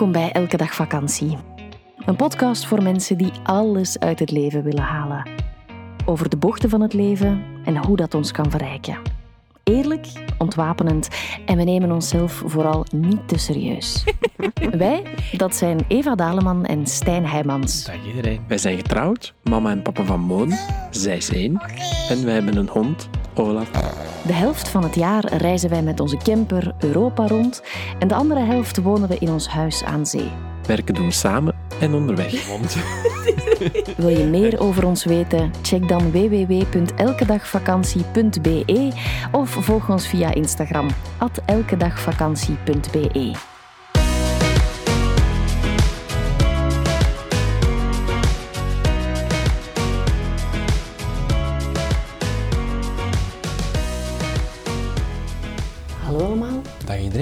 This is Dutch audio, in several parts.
Welkom bij Elke Dag Vakantie. Een podcast voor mensen die alles uit het leven willen halen. Over de bochten van het leven en hoe dat ons kan verrijken. Eerlijk, ontwapenend en we nemen onszelf vooral niet te serieus. Wij, dat zijn Eva Daleman en Stijn Heijmans. Dag iedereen. Wij zijn getrouwd, mama en papa van Moon. Zij is één. En wij hebben een hond, Olaf. De helft van het jaar reizen wij met onze camper Europa rond en de andere helft wonen we in ons huis aan zee. Werken doen samen en onderweg. Wil je meer over ons weten? Check dan www.elkedagvakantie.be of volg ons via Instagram elkedagvakantie.be.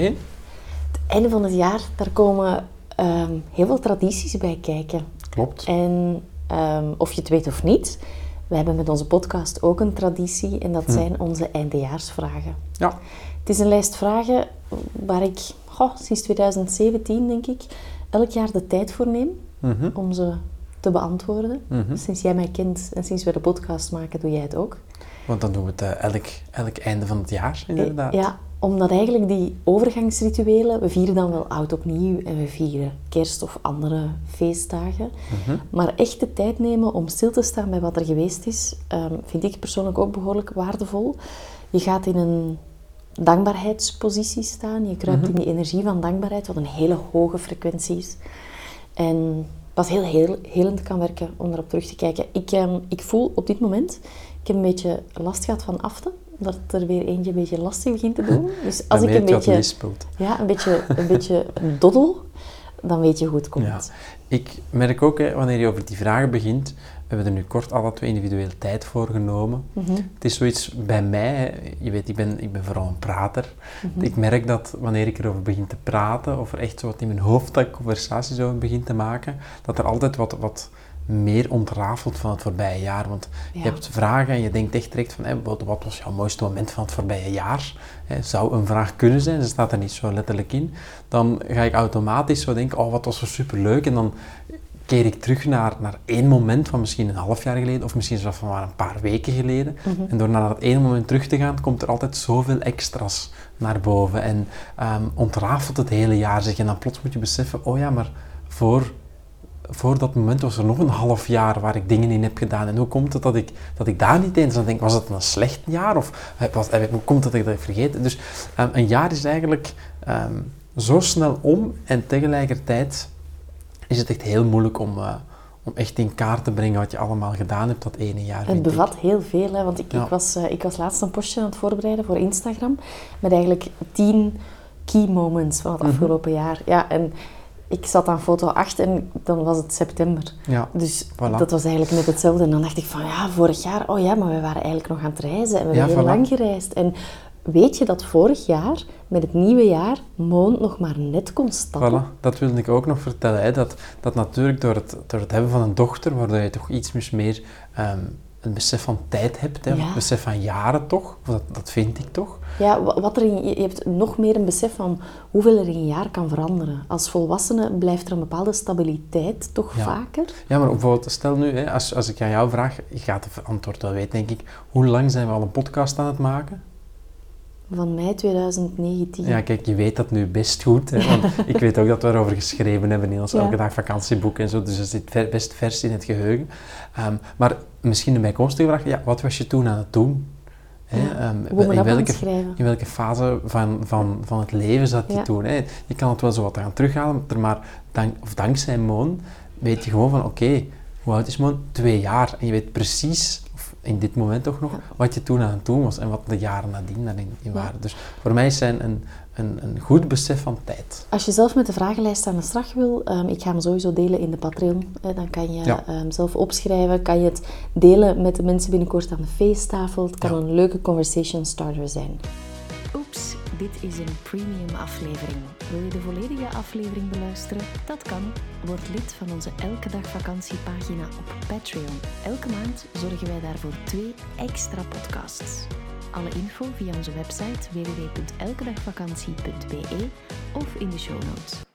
Het einde van het jaar, daar komen ehm, heel veel tradities bij kijken. Klopt. En ehm, of je het weet of niet, we hebben met onze podcast ook een traditie en dat zijn onze eindejaarsvragen. Ja. Het is een lijst vragen waar ik goh, sinds 2017, denk ik, elk jaar de tijd voor neem Mhm. om ze te beantwoorden. Mhm. Sinds jij mij kent en sinds we de podcast maken, doe jij het ook. Want dan doen we het eh, elk, elk einde van het jaar, inderdaad. Ja, omdat eigenlijk die overgangsrituelen, we vieren dan wel oud opnieuw en we vieren kerst of andere feestdagen. Mhm. Maar echt de tijd nemen om stil te staan bij wat er geweest is, ehm, vind ik persoonlijk ook behoorlijk waardevol. Je gaat in een dankbaarheidspositie staan. Je kruipt in die energie van dankbaarheid, wat een hele hoge frequentie is. En wat heel, heel helend kan werken om erop terug te kijken. Ik, ehm, ik voel op dit moment, ik heb een beetje last gehad van afte. Dat er weer eentje een beetje lastig begint te doen. Dus als ik een beetje, ja, een beetje, een beetje doddel, dan weet je hoe het komt. Ja. Ik merk ook, hè, wanneer je over die vragen begint, we hebben er nu kort alle twee individueel tijd voor genomen. Mhm. Het is zoiets bij mij, hè, je weet, ik ben, ik ben vooral een prater. Mhm. Ik merk dat wanneer ik erover begin te praten, of er echt zo wat in mijn hoofd dat ik conversaties over begin te maken, dat er altijd wat, wat meer ontrafelt van het voorbije jaar. Want Ja. je hebt vragen en je denkt echt direct van, wat, wat was jouw mooiste moment van het voorbije jaar? Zou een vraag kunnen zijn, ze staat er niet zo letterlijk in. Dan ga ik automatisch zo denken, oh wat was er superleuk. En dan keer ik terug naar, naar één moment van misschien een half jaar geleden, of misschien zelfs van maar een paar weken geleden. En door naar dat ene moment terug te gaan, komt er altijd zoveel extra's naar boven. En ehm, ontrafelt het hele jaar zich. En dan plots moet je beseffen, oh ja, maar voor, voor dat moment was er nog een half jaar waar ik dingen in heb gedaan. En hoe komt het dat ik, dat ik daar niet eens aan denk? Was het een slecht jaar? Of eh, was, eh, hoe komt het dat ik dat heb vergeten? Dus ehm, een jaar is eigenlijk ehm, zo snel om en tegelijkertijd is het echt heel moeilijk om, eh, om echt in kaart te brengen wat je allemaal gedaan hebt dat ene jaar. Het ik. bevat heel veel, hè, want ik, Ja. ik, was, ik was laatst een postje aan het voorbereiden voor Instagram met eigenlijk tien key moments van het Mhm. afgelopen jaar. Ja, en ik zat aan foto 8 en dan was het september. Ja. Dus Voilà. dat was eigenlijk net hetzelfde. En dan dacht ik van, ja, vorig jaar, oh ja, maar we waren eigenlijk nog aan het reizen en we Ja, hebben heel voilà. lang gereisd. En weet je dat vorig jaar, met het nieuwe jaar, Moon nog maar net kon stappen? Voilà, dat wilde ik ook nog vertellen. Hè. Dat, dat natuurlijk door het, door het hebben van een dochter, waardoor je toch iets meer ehm, een besef van tijd hebt, hè, Ja. besef van jaren toch, dat, dat vind ik toch. Ja, wa- wat er in, je je hebt nog meer een besef van hoeveel er in een jaar kan veranderen. Als volwassene blijft er een bepaalde stabiliteit toch Ja. vaker. Ja, maar bijvoorbeeld, stel nu, hè, als, als ik aan jou vraag, je gaat het antwoord wel weten, denk ik, hoe lang zijn we al een podcast aan het maken? Van mei 2019. Ja, kijk, je weet dat nu best goed, hè, want ik weet ook dat we erover geschreven hebben in ons Ja. elke dag vakantieboek en zo, dus dat zit best vers in het geheugen. Ehm, maar misschien een bijkomstige vraag, ja, wat was je toen aan het doen? Hè, Ja, ehm, in, welke, in welke fase van, van, van het leven zat je Ja. toen? Hè? Je kan het wel zo wat gaan terughalen, er maar dank, of dankzij Moon weet je gewoon van, oké, hoe oud is Moon? Twee jaar. En je weet precies, of in dit moment toch nog, wat je toen aan het doen was en wat de jaren nadien daarin in waren. Dus voor mij zijn een, een, een goed besef van tijd. Als je zelf met de vragenlijst aan de slag wil, um, ik ga hem sowieso delen in de Patreon. Hè, dan kan je Ja. um, zelf opschrijven, kan je het delen met de mensen binnenkort aan de feesttafel. Het kan Ja. een leuke conversation starter zijn. Dit is een premium aflevering. Wil je de volledige aflevering beluisteren? Dat kan. Word lid van onze Elke Dag Vakantiepagina op Patreon. Elke maand zorgen wij daarvoor twee extra podcasts. Alle info via onze website www.elkedagvakantie.be of in de show notes.